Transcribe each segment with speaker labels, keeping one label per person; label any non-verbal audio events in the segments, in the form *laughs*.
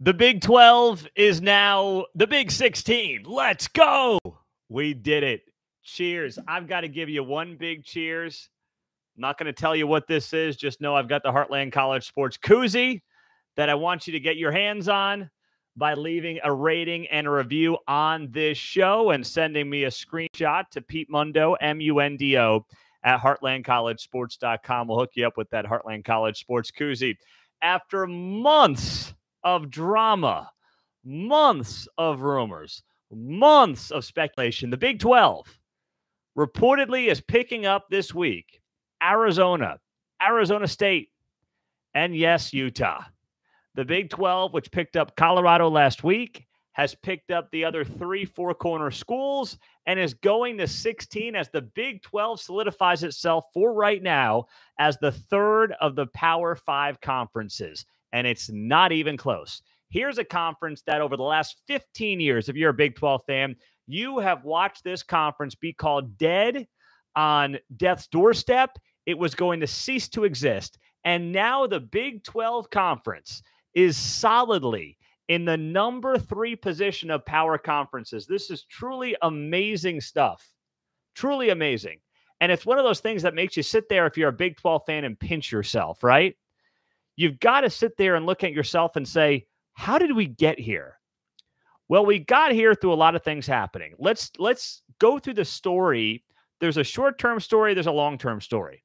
Speaker 1: The Big 12 is now the Big 16. Let's go. We did it. Cheers. I've got to give you one big cheers. I'm not going to tell you what this is. Just know I've got the Heartland College Sports koozie that I want you to get your hands on by leaving a rating and a review on this show and sending me a screenshot to Pete Mundo, M U N D O, at heartlandcollegesports.com. We'll hook you up with that Heartland College Sports koozie. After months, of drama, months of rumors, months of speculation. The Big 12 reportedly is picking up this week Arizona, Arizona State, and yes, Utah. The Big 12, which picked up Colorado last week, has picked up the other three four corner schools and is going to 16 as the Big 12 solidifies itself for right now as the third of the Power Five conferences and it's not even close. Here's a conference that over the last 15 years, if you're a Big 12 fan, you have watched this conference be called dead on death's doorstep. It was going to cease to exist. And now the Big 12 conference is solidly in the number three position of power conferences. This is truly amazing stuff. Truly amazing. And it's one of those things that makes you sit there if you're a Big 12 fan and pinch yourself, right? You've got to sit there and look at yourself and say, how did we get here? Well, we got here through a lot of things happening. Let's let's go through the story. There's a short-term story, there's a long-term story.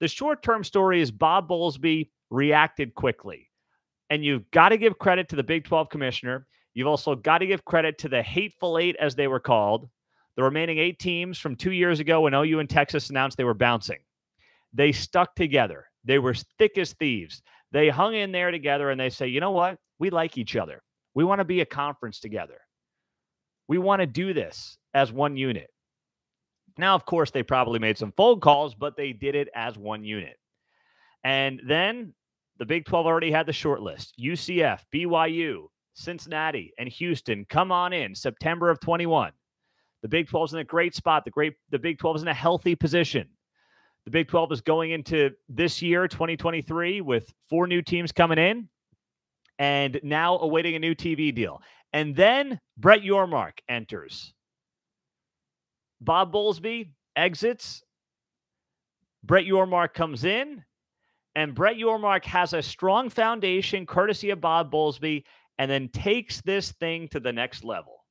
Speaker 1: The short-term story is Bob Bowlesby reacted quickly. And you've got to give credit to the Big 12 commissioner. You've also got to give credit to the Hateful Eight, as they were called, the remaining eight teams from two years ago when OU and Texas announced they were bouncing. They stuck together. They were thick as thieves. They hung in there together and they say, you know what? We like each other. We want to be a conference together. We want to do this as one unit. Now, of course, they probably made some phone calls, but they did it as one unit. And then the Big 12 already had the short list UCF, BYU, Cincinnati, and Houston. Come on in September of 21. The Big 12 is in a great spot. The great the Big 12 is in a healthy position. The Big 12 is going into this year, 2023, with four new teams coming in and now awaiting a new TV deal. And then Brett Yormark enters. Bob Bowlesby exits. Brett Yormark comes in, and Brett Yormark has a strong foundation, courtesy of Bob Bowlesby, and then takes this thing to the next level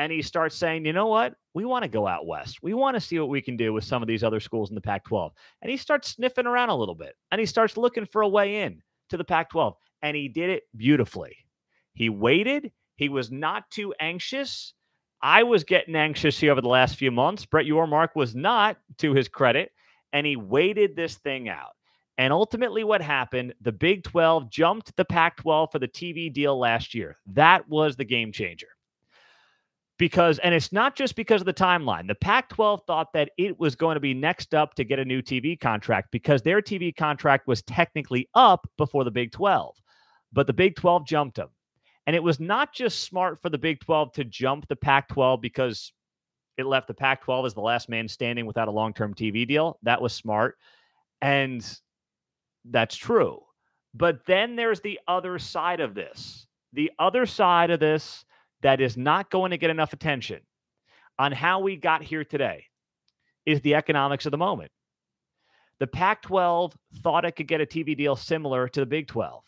Speaker 1: and he starts saying, you know what? We want to go out west. We want to see what we can do with some of these other schools in the Pac 12. And he starts sniffing around a little bit and he starts looking for a way in to the Pac 12. And he did it beautifully. He waited, he was not too anxious. I was getting anxious here over the last few months. Brett Yormark was not, to his credit, and he waited this thing out. And ultimately, what happened, the Big 12 jumped the Pac 12 for the TV deal last year. That was the game changer because, and it's not just because of the timeline. The Pac 12 thought that it was going to be next up to get a new TV contract because their TV contract was technically up before the Big 12, but the Big 12 jumped them. And it was not just smart for the Big 12 to jump the Pac 12 because it left the Pac 12 as the last man standing without a long term TV deal. That was smart. And that's true. But then there's the other side of this. The other side of this that is not going to get enough attention on how we got here today is the economics of the moment. The Pac 12 thought it could get a TV deal similar to the Big 12.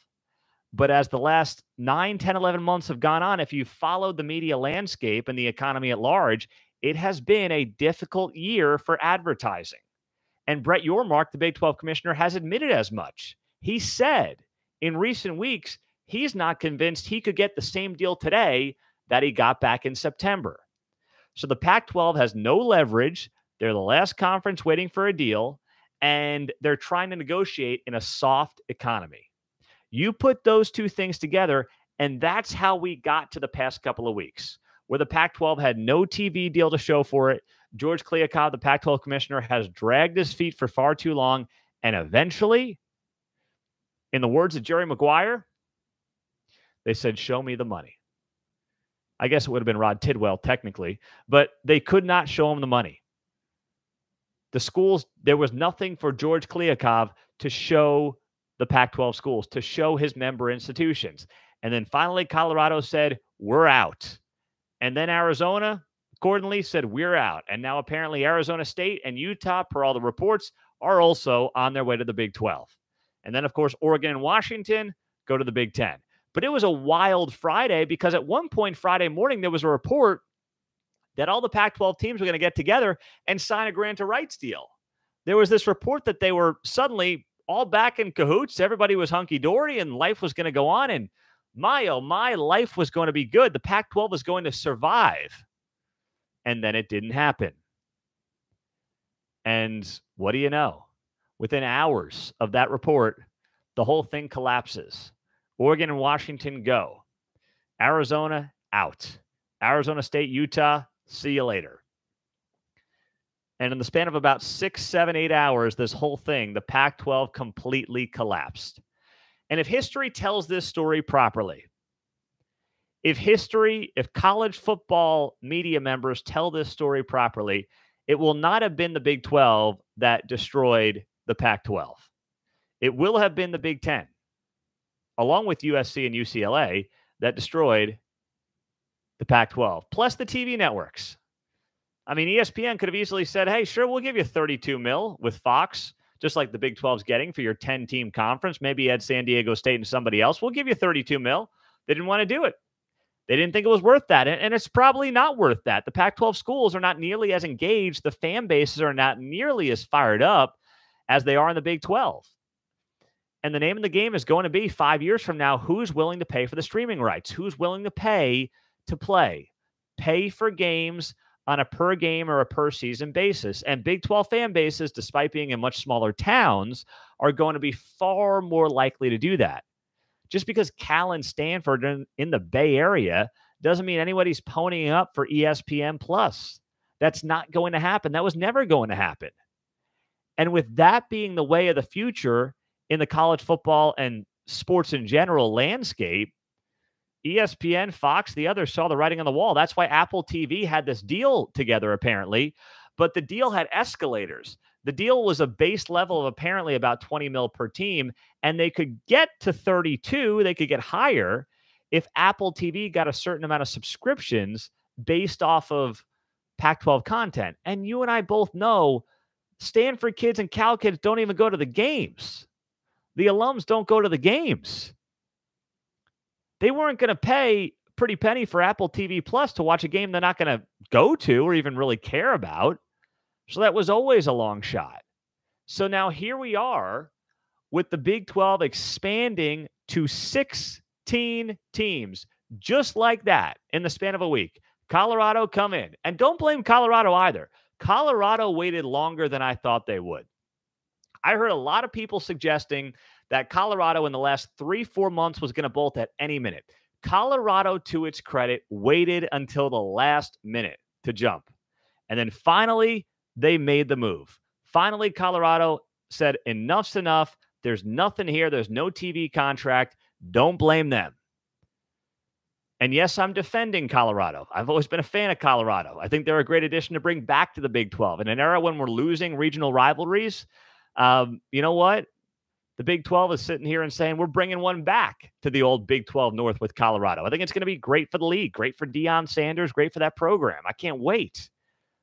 Speaker 1: But as the last 9, 10, 11 months have gone on, if you followed the media landscape and the economy at large, it has been a difficult year for advertising. And Brett Yormark, the Big 12 commissioner, has admitted as much. He said in recent weeks, he's not convinced he could get the same deal today that he got back in September. So the Pac 12 has no leverage. They're the last conference waiting for a deal, and they're trying to negotiate in a soft economy. You put those two things together, and that's how we got to the past couple of weeks, where the Pac 12 had no TV deal to show for it. George Kliavkoff, the Pac 12 commissioner, has dragged his feet for far too long. And eventually, in the words of Jerry Maguire, they said, Show me the money. I guess it would have been Rod Tidwell technically, but they could not show him the money. The schools, there was nothing for George Kliavkoff to show the Pac 12 schools, to show his member institutions. And then finally, Colorado said, We're out. And then Arizona, accordingly, said, We're out. And now apparently Arizona State and Utah, per all the reports, are also on their way to the Big 12. And then, of course, Oregon and Washington go to the Big 10. But it was a wild Friday because at one point Friday morning, there was a report that all the Pac 12 teams were going to get together and sign a grant to rights deal. There was this report that they were suddenly all back in cahoots. Everybody was hunky dory and life was going to go on. And my, oh, my life was going to be good. The Pac 12 was going to survive. And then it didn't happen. And what do you know? Within hours of that report, the whole thing collapses. Oregon and Washington go. Arizona out. Arizona State, Utah, see you later. And in the span of about six, seven, eight hours, this whole thing, the Pac 12 completely collapsed. And if history tells this story properly, if history, if college football media members tell this story properly, it will not have been the Big 12 that destroyed the Pac 12. It will have been the Big 10, along with USC and UCLA, that destroyed the Pac 12, plus the TV networks. I mean, ESPN could have easily said, hey, sure, we'll give you 32 mil with Fox, just like the Big 12's getting for your 10 team conference. Maybe add San Diego State and somebody else. We'll give you 32 mil. They didn't want to do it. They didn't think it was worth that. And, it's probably not worth that. The Pac 12 schools are not nearly as engaged. The fan bases are not nearly as fired up as they are in the Big 12. And the name of the game is going to be five years from now who's willing to pay for the streaming rights? Who's willing to pay to play? Pay for games on a per game or a per season basis. And Big 12 fan bases, despite being in much smaller towns, are going to be far more likely to do that. Just because Cal and Stanford are in the Bay Area doesn't mean anybody's ponying up for ESPN Plus. That's not going to happen. That was never going to happen. And with that being the way of the future in the college football and sports in general landscape, ESPN, Fox, the others saw the writing on the wall. That's why Apple TV had this deal together, apparently. But the deal had escalators. The deal was a base level of apparently about 20 mil per team, and they could get to 32, they could get higher if Apple TV got a certain amount of subscriptions based off of Pac 12 content. And you and I both know Stanford kids and Cal kids don't even go to the games. The alums don't go to the games. They weren't going to pay pretty penny for Apple TV Plus to watch a game they're not going to go to or even really care about. So that was always a long shot. So now here we are with the Big 12 expanding to 16 teams, just like that in the span of a week. Colorado come in. And don't blame Colorado either. Colorado waited longer than I thought they would. I heard a lot of people suggesting that Colorado in the last three, four months was going to bolt at any minute. Colorado, to its credit, waited until the last minute to jump. And then finally, they made the move. Finally, Colorado said, enough's enough. There's nothing here. There's no TV contract. Don't blame them. And yes, I'm defending Colorado. I've always been a fan of Colorado. I think they're a great addition to bring back to the Big 12. In an era when we're losing regional rivalries, um, you know what? The Big 12 is sitting here and saying we're bringing one back to the old Big 12 North with Colorado. I think it's going to be great for the league, great for Deion Sanders, great for that program. I can't wait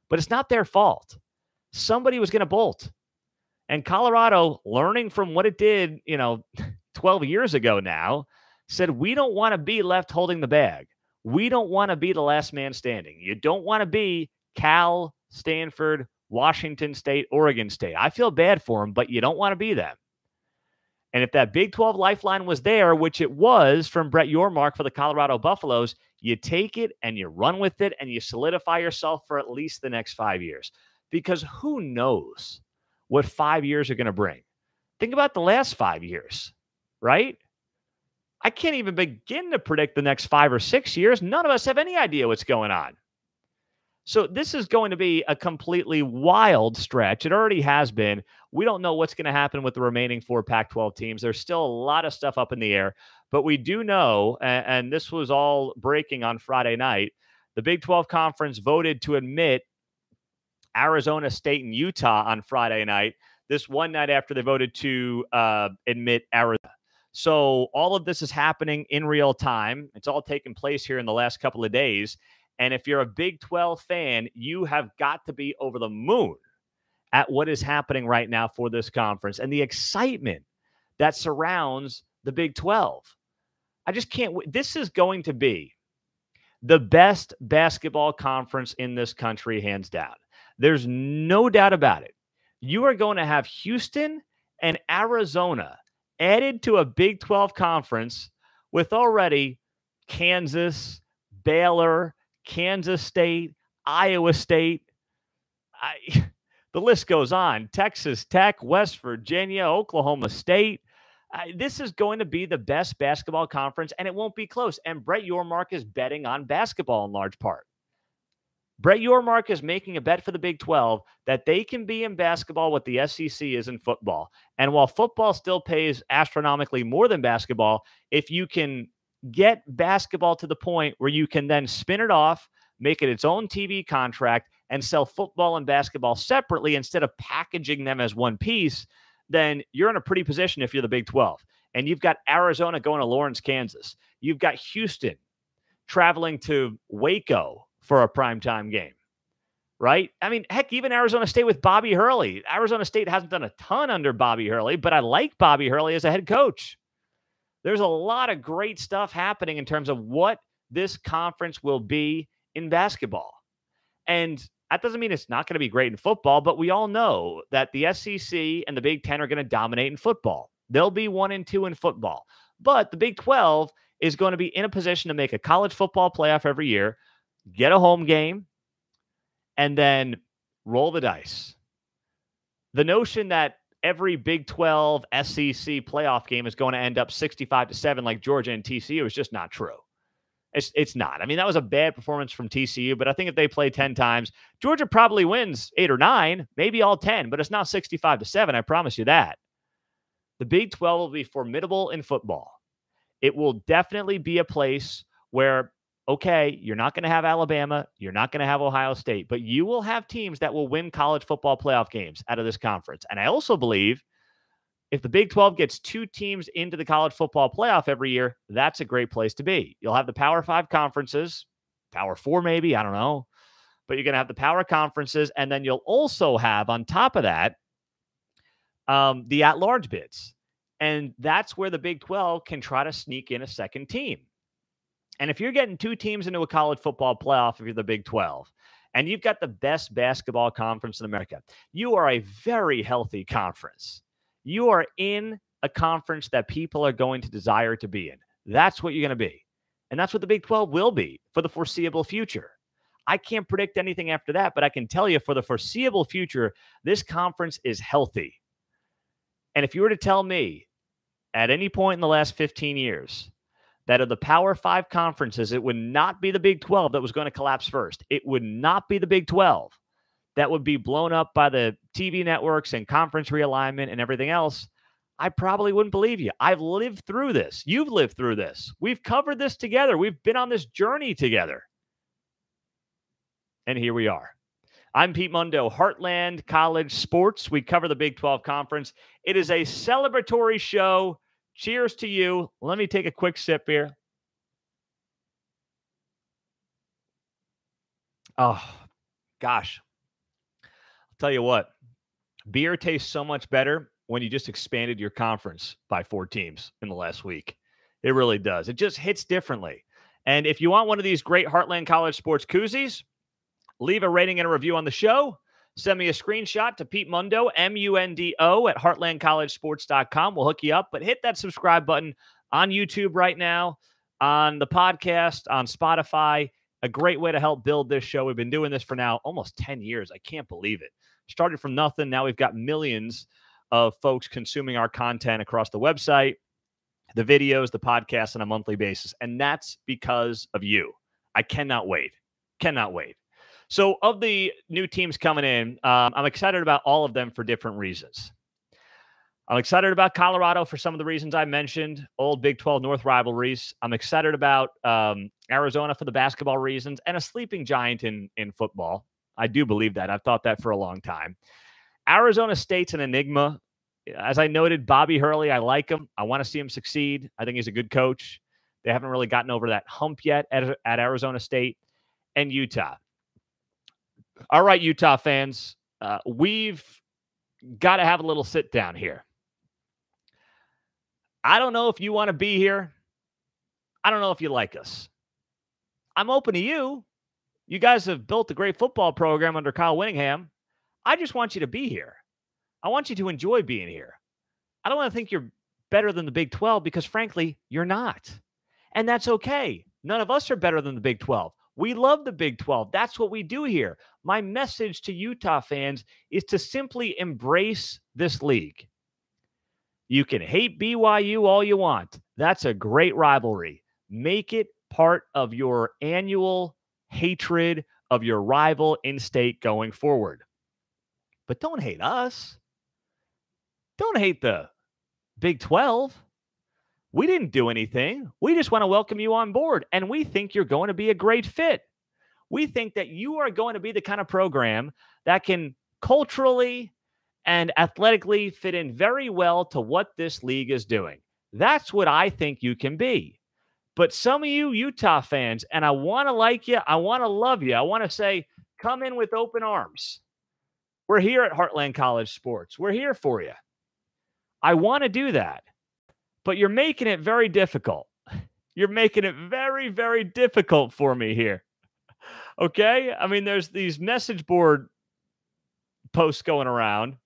Speaker 1: but it's not their fault. Somebody was going to bolt. And Colorado, learning from what it did, you know, *laughs* 12 years ago now, said, We don't want to be left holding the bag. We don't want to be the last man standing. You don't want to be Cal, Stanford, Washington State, Oregon State. I feel bad for them, but you don't want to be them. And if that Big 12 lifeline was there, which it was from Brett Yormark for the Colorado Buffaloes, you take it and you run with it and you solidify yourself for at least the next five years. Because who knows what five years are going to bring? Think about the last five years, right? I can't even begin to predict the next five or six years. None of us have any idea what's going on. So this is going to be a completely wild stretch. It already has been. We don't know what's going to happen with the remaining four Pac 12 teams. There's still a lot of stuff up in the air, but we do know, and, and this was all breaking on Friday night, the Big 12 Conference voted to admit Arizona State and Utah on Friday night. This one night after they voted to uh, admit Arizona. So all of this is happening in real time. It's all taken place here in the last couple of days. And if you're a Big 12 fan, you have got to be over the moon at what is happening right now for this conference and the excitement that surrounds the Big 12. I just can't. This is going to be the best basketball conference in this country, hands down. There's no doubt about it. You are going to have Houston and Arizona added to a Big 12 conference with already Kansas, Baylor, Kansas State, Iowa State. I, *laughs* the list goes on. Texas Tech, West Virginia, Oklahoma State. This is going to be the best basketball conference, and it won't be close. And Brett Yormark is betting on basketball in large part. Brett Yormark is making a bet for the Big 12 that they can be in basketball what the SEC is in football. And while football still pays astronomically more than basketball, if you can get basketball to the point where you can then spin it off, make it its own TV contract, and sell football and basketball separately instead of packaging them as one piece, then you're in a pretty position if you're the Big 12. And you've got Arizona going to Lawrence, Kansas. You've got Houston traveling to Waco for a primetime game, right? I mean, heck, even Arizona State with Bobby Hurley. Arizona State hasn't done a ton under Bobby Hurley, but I like Bobby Hurley as a head coach. There's a lot of great stuff happening in terms of what this conference will be in basketball. And that doesn't mean it's not going to be great in football, but we all know that the SEC and the Big Ten are going to dominate in football. They'll be one and two in football. But the Big 12 is going to be in a position to make a college football playoff every year, get a home game, and then roll the dice. The notion that every Big 12 SEC playoff game is going to end up 65 to 7 like Georgia and TCU is just not true. It's it's not. I mean, that was a bad performance from TCU, but I think if they play 10 times, Georgia probably wins 8 or 9, maybe all 10, but it's not 65 to 7, I promise you that. The Big 12 will be formidable in football. It will definitely be a place where okay, you're not going to have Alabama, you're not going to have Ohio State, but you will have teams that will win college football playoff games out of this conference. And I also believe if the Big 12 gets two teams into the college football playoff every year, that's a great place to be. You'll have the Power Five conferences, Power Four, maybe, I don't know. But you're going to have the power conferences. And then you'll also have, on top of that, um, the at large bids. And that's where the Big 12 can try to sneak in a second team. And if you're getting two teams into a college football playoff, if you're the Big 12, and you've got the best basketball conference in America, you are a very healthy conference you are in a conference that people are going to desire to be in. That's what you're going to be. And that's what the Big 12 will be for the foreseeable future. I can't predict anything after that, but I can tell you for the foreseeable future, this conference is healthy. And if you were to tell me at any point in the last 15 years that of the Power Five conferences, it would not be the Big 12 that was going to collapse first, it would not be the Big 12 that would be blown up by the TV networks and conference realignment and everything else, I probably wouldn't believe you. I've lived through this. You've lived through this. We've covered this together. We've been on this journey together. And here we are. I'm Pete Mundo, Heartland College Sports. We cover the Big 12 Conference. It is a celebratory show. Cheers to you. Let me take a quick sip here. Oh, gosh. I'll tell you what, beer tastes so much better when you just expanded your conference by four teams in the last week. It really does. It just hits differently. And if you want one of these great Heartland College sports koozies, leave a rating and a review on the show. Send me a screenshot to Pete Mundo, M U N D O, at heartlandcollegesports.com. We'll hook you up, but hit that subscribe button on YouTube right now, on the podcast, on Spotify. A great way to help build this show. We've been doing this for now almost 10 years. I can't believe it started from nothing. Now we've got millions of folks consuming our content across the website, the videos, the podcasts on a monthly basis. And that's because of you. I cannot wait. Cannot wait. So, of the new teams coming in, um, I'm excited about all of them for different reasons. I'm excited about Colorado for some of the reasons I mentioned, old Big 12 North rivalries. I'm excited about um, Arizona for the basketball reasons and a sleeping giant in, in football. I do believe that. I've thought that for a long time. Arizona State's an enigma. as I noted, Bobby Hurley, I like him. I want to see him succeed. I think he's a good coach. They haven't really gotten over that hump yet at, at Arizona State and Utah. All right, Utah fans, uh, we've got to have a little sit down here. I don't know if you want to be here. I don't know if you like us. I'm open to you. You guys have built a great football program under Kyle Whittingham. I just want you to be here. I want you to enjoy being here. I don't want to think you're better than the Big 12 because, frankly, you're not. And that's okay. None of us are better than the Big 12. We love the Big 12. That's what we do here. My message to Utah fans is to simply embrace this league. You can hate BYU all you want. That's a great rivalry. Make it part of your annual hatred of your rival in state going forward. But don't hate us. Don't hate the Big 12. We didn't do anything. We just want to welcome you on board. And we think you're going to be a great fit. We think that you are going to be the kind of program that can culturally and athletically fit in very well to what this league is doing. That's what I think you can be. But some of you Utah fans, and I want to like you, I want to love you, I want to say, come in with open arms. We're here at Heartland College Sports. We're here for you. I want to do that, but you're making it very difficult. You're making it very, very difficult for me here. Okay. I mean, there's these message board posts going around.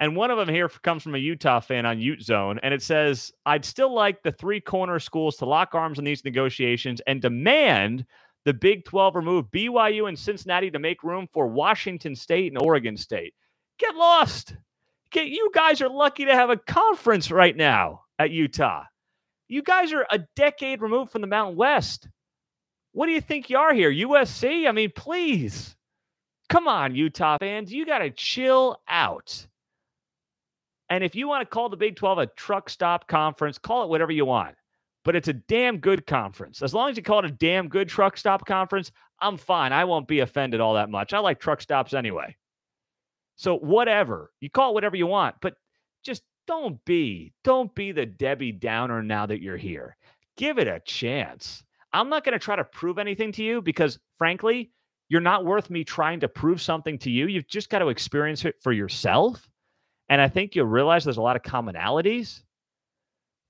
Speaker 1: And one of them here comes from a Utah fan on Ute Zone. And it says, I'd still like the three corner schools to lock arms in these negotiations and demand the Big 12 remove BYU and Cincinnati to make room for Washington State and Oregon State. Get lost. You guys are lucky to have a conference right now at Utah. You guys are a decade removed from the Mountain West. What do you think you are here? USC? I mean, please. Come on, Utah fans. You got to chill out. And if you want to call the Big 12 a truck stop conference, call it whatever you want but it's a damn good conference. As long as you call it a damn good truck stop conference, I'm fine. I won't be offended all that much. I like truck stops anyway. So whatever. You call it whatever you want, but just don't be don't be the Debbie Downer now that you're here. Give it a chance. I'm not going to try to prove anything to you because frankly, you're not worth me trying to prove something to you. You've just got to experience it for yourself. And I think you'll realize there's a lot of commonalities.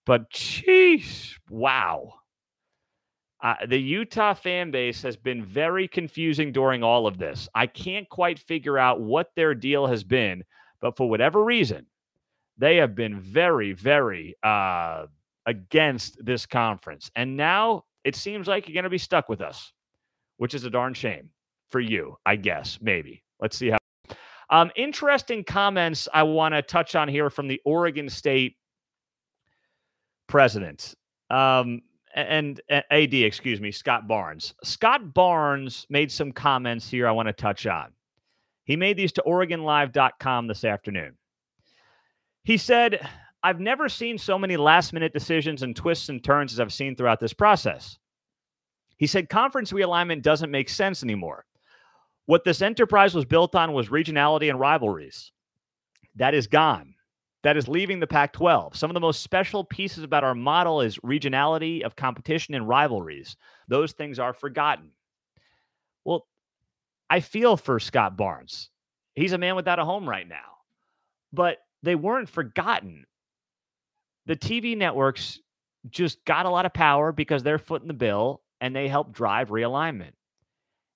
Speaker 1: But geez, wow. The Utah fan base has been very confusing during all of this. I can't quite figure out what their deal has been, but for whatever reason, they have been very, very uh, against this conference. And now it seems like you're going to be stuck with us, which is a darn shame for you, I guess, maybe. Let's see how. Um, interesting comments I want to touch on here from the Oregon State president. Um, and, AD, excuse me, Scott Barnes. Scott Barnes made some comments here I want to touch on. He made these to OregonLive.com this afternoon. He said, I've never seen so many last minute decisions and twists and turns as I've seen throughout this process. He said, conference realignment doesn't make sense anymore. What this enterprise was built on was regionality and rivalries. That is gone that is leaving the Pac 12. Some of the most special pieces about our model is regionality of competition and rivalries. Those things are forgotten. Well, I feel for Scott Barnes. He's a man without a home right now, but they weren't forgotten. The TV networks just got a lot of power because they're footing the bill and they help drive realignment.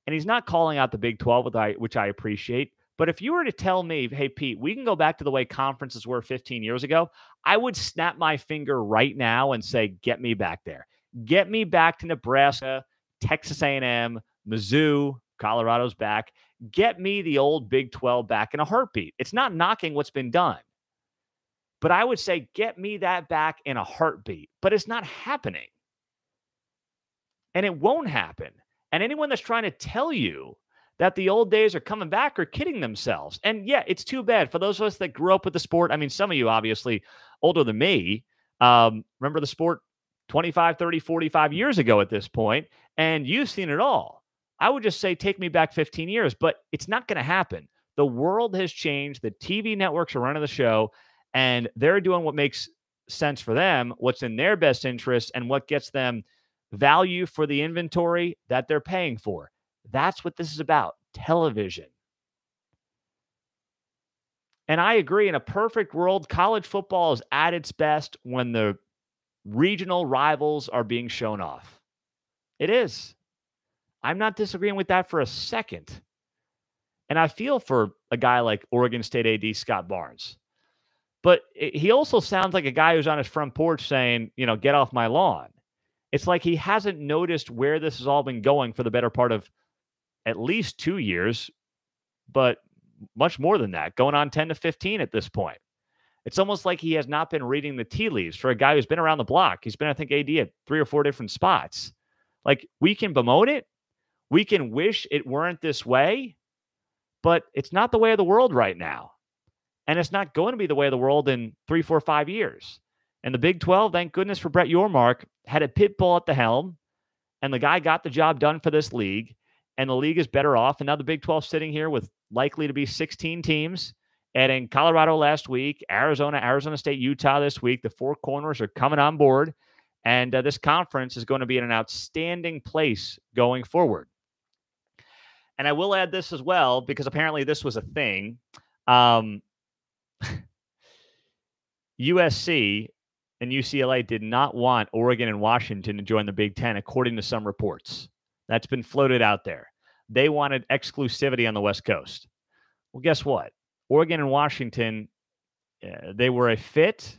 Speaker 1: And he's not calling out the Big 12, which I appreciate. But if you were to tell me, hey, Pete, we can go back to the way conferences were 15 years ago, I would snap my finger right now and say, get me back there. Get me back to Nebraska, Texas A&M, Mizzou, Colorado's back. Get me the old Big 12 back in a heartbeat. It's not knocking what's been done. But I would say, get me that back in a heartbeat. But it's not happening. And it won't happen. And anyone that's trying to tell you that the old days are coming back are kidding themselves. And yeah, it's too bad for those of us that grew up with the sport. I mean, some of you obviously older than me um, remember the sport 25, 30, 45 years ago at this point, and you've seen it all. I would just say take me back 15 years, but it's not going to happen. The world has changed. The TV networks are running the show, And they're doing what makes sense for them, what's in their best interest, and what gets them value for the inventory that they're paying for. That's what this is about television. And I agree, in a perfect world, college football is at its best when the regional rivals are being shown off. It is. I'm not disagreeing with that for a second. And I feel for a guy like Oregon State AD Scott Barnes. But he also sounds like a guy who's on his front porch saying, you know, get off my lawn. It's like he hasn't noticed where this has all been going for the better part of at least two years, but much more than that, going on 10 to 15 at this point. It's almost like he has not been reading the tea leaves for a guy who's been around the block. He's been, I think, AD at three or four different spots. Like we can bemoan it, we can wish it weren't this way, but it's not the way of the world right now. And it's not going to be the way of the world in three, four, five years. And the Big 12, thank goodness for Brett Yormark, had a pit bull at the helm, and the guy got the job done for this league. And the league is better off. And now the Big 12 sitting here with likely to be 16 teams. Adding Colorado last week, Arizona, Arizona State, Utah this week. The four corners are coming on board. And uh, this conference is going to be in an outstanding place going forward. And I will add this as well, because apparently this was a thing. Um, *laughs* USC and UCLA did not want Oregon and Washington to join the Big Ten, according to some reports. That's been floated out there. They wanted exclusivity on the West Coast. Well, guess what? Oregon and Washington, uh, they were a fit.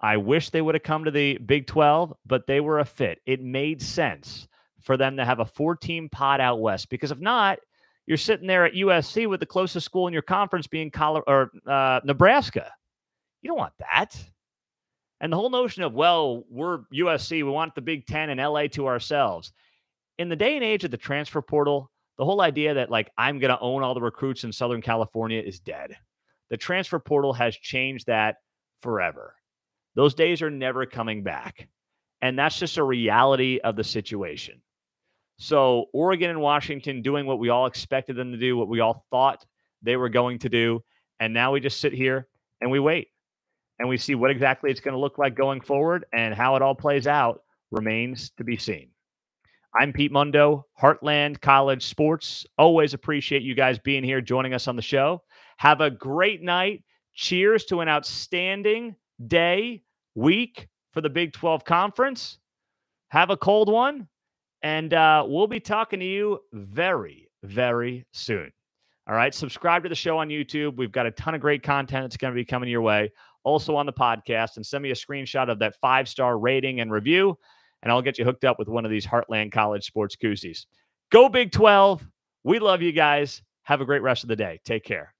Speaker 1: I wish they would have come to the Big 12, but they were a fit. It made sense for them to have a four team pod out west because if not, you're sitting there at USC with the closest school in your conference being Colorado or uh, Nebraska. You don't want that. And the whole notion of, well, we're USC, we want the Big Ten and LA to ourselves. In the day and age of the transfer portal, the whole idea that like I'm going to own all the recruits in Southern California is dead. The transfer portal has changed that forever. Those days are never coming back. And that's just a reality of the situation. So, Oregon and Washington doing what we all expected them to do, what we all thought they were going to do. And now we just sit here and we wait and we see what exactly it's going to look like going forward and how it all plays out remains to be seen. I'm Pete Mundo, Heartland College Sports. Always appreciate you guys being here, joining us on the show. Have a great night. Cheers to an outstanding day, week for the Big 12 Conference. Have a cold one. And uh, we'll be talking to you very, very soon. All right. Subscribe to the show on YouTube. We've got a ton of great content that's going to be coming your way. Also on the podcast, and send me a screenshot of that five star rating and review and I'll get you hooked up with one of these Heartland College sports koozies. Go Big 12. We love you guys. Have a great rest of the day. Take care.